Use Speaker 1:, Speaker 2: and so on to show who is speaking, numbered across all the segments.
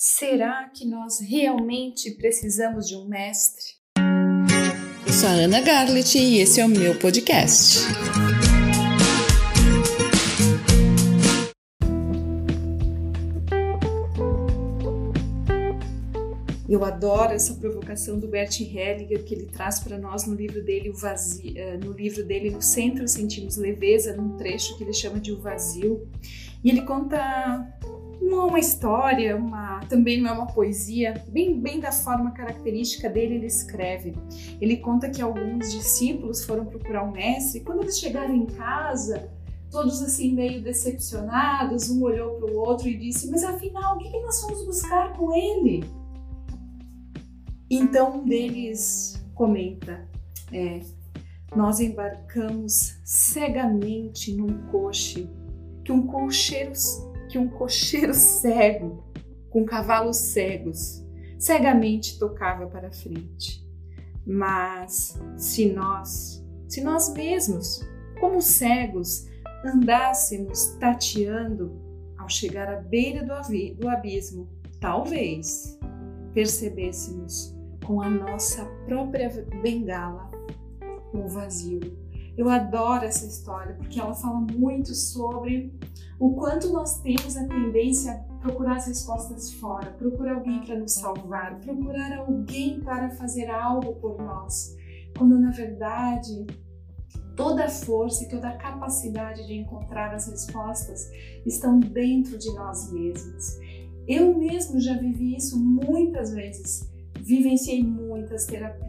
Speaker 1: Será que nós realmente precisamos de um mestre?
Speaker 2: Eu sou a Ana Garlet e esse é o meu podcast.
Speaker 1: Eu adoro essa provocação do Bert Hellinger que ele traz para nós no livro dele, o vazio, eh, no livro dele No Centro Sentimos Leveza, num trecho que ele chama de O Vazio. E ele conta não é uma história, uma, também não é uma poesia, bem, bem da forma característica dele ele escreve. Ele conta que alguns discípulos foram procurar o um mestre e quando eles chegaram em casa, todos assim meio decepcionados, um olhou para o outro e disse: Mas afinal, o que, que nós fomos buscar com ele? Então um deles comenta: É, nós embarcamos cegamente num coche que um cocheiro que um cocheiro cego, com cavalos cegos, cegamente tocava para frente. Mas se nós, se nós mesmos, como cegos, andássemos tateando ao chegar à beira do, abismo, talvez percebêssemos com a nossa própria bengala o vazio eu adoro essa história porque ela fala muito sobre o quanto nós temos a tendência a procurar as respostas fora, procurar alguém para nos salvar, procurar alguém para fazer algo por nós, quando na verdade toda a força e toda a capacidade de encontrar as respostas estão dentro de nós mesmos. Eu mesmo já vivi isso muitas vezes vivenciei muitas terapias,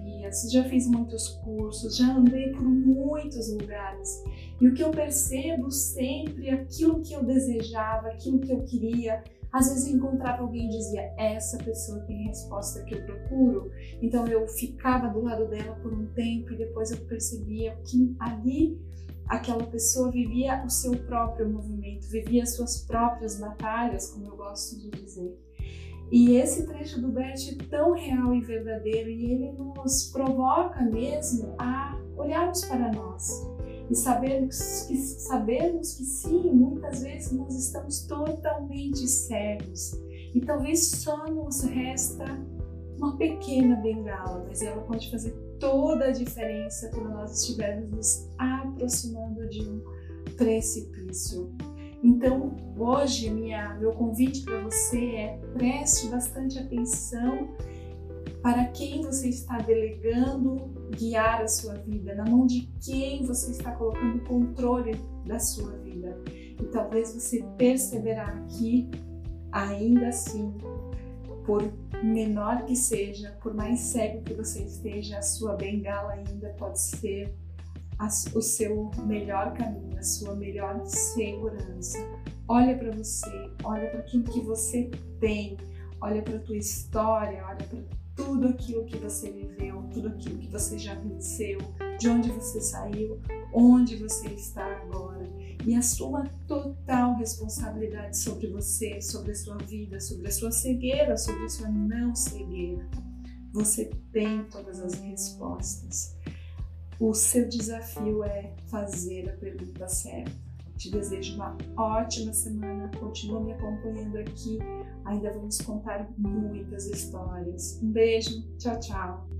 Speaker 1: já fiz muitos cursos, já andei por muitos lugares. E o que eu percebo sempre, aquilo que eu desejava, aquilo que eu queria, às vezes eu encontrava alguém e dizia: Essa pessoa tem a resposta que eu procuro. Então eu ficava do lado dela por um tempo e depois eu percebia que ali aquela pessoa vivia o seu próprio movimento, vivia as suas próprias batalhas, como eu gosto de dizer. E esse trecho do Bert é tão real e verdadeiro e ele nos provoca mesmo a olharmos para nós e sabermos que, sabermos que sim, muitas vezes nós estamos totalmente cegos e talvez só nos resta uma pequena bengala, mas ela pode fazer toda a diferença quando nós estivermos nos aproximando de um precipício. Então, hoje, minha, meu convite para você é preste bastante atenção para quem você está delegando guiar a sua vida, na mão de quem você está colocando o controle da sua vida. E talvez você perceberá que, ainda assim, por menor que seja, por mais cego que você esteja, a sua bengala ainda pode ser o seu melhor caminho, a sua melhor segurança. Olha para você, olha para aquilo que você tem, olha para a tua história, olha para tudo aquilo que você viveu, tudo aquilo que você já venceu, de onde você saiu, onde você está agora. E assuma total responsabilidade sobre você, sobre a sua vida, sobre a sua cegueira, sobre a sua não cegueira. Você tem todas as respostas. O seu desafio é fazer a pergunta certa. Te desejo uma ótima semana. Continua me acompanhando aqui. Ainda vamos contar muitas histórias. Um beijo. Tchau, tchau.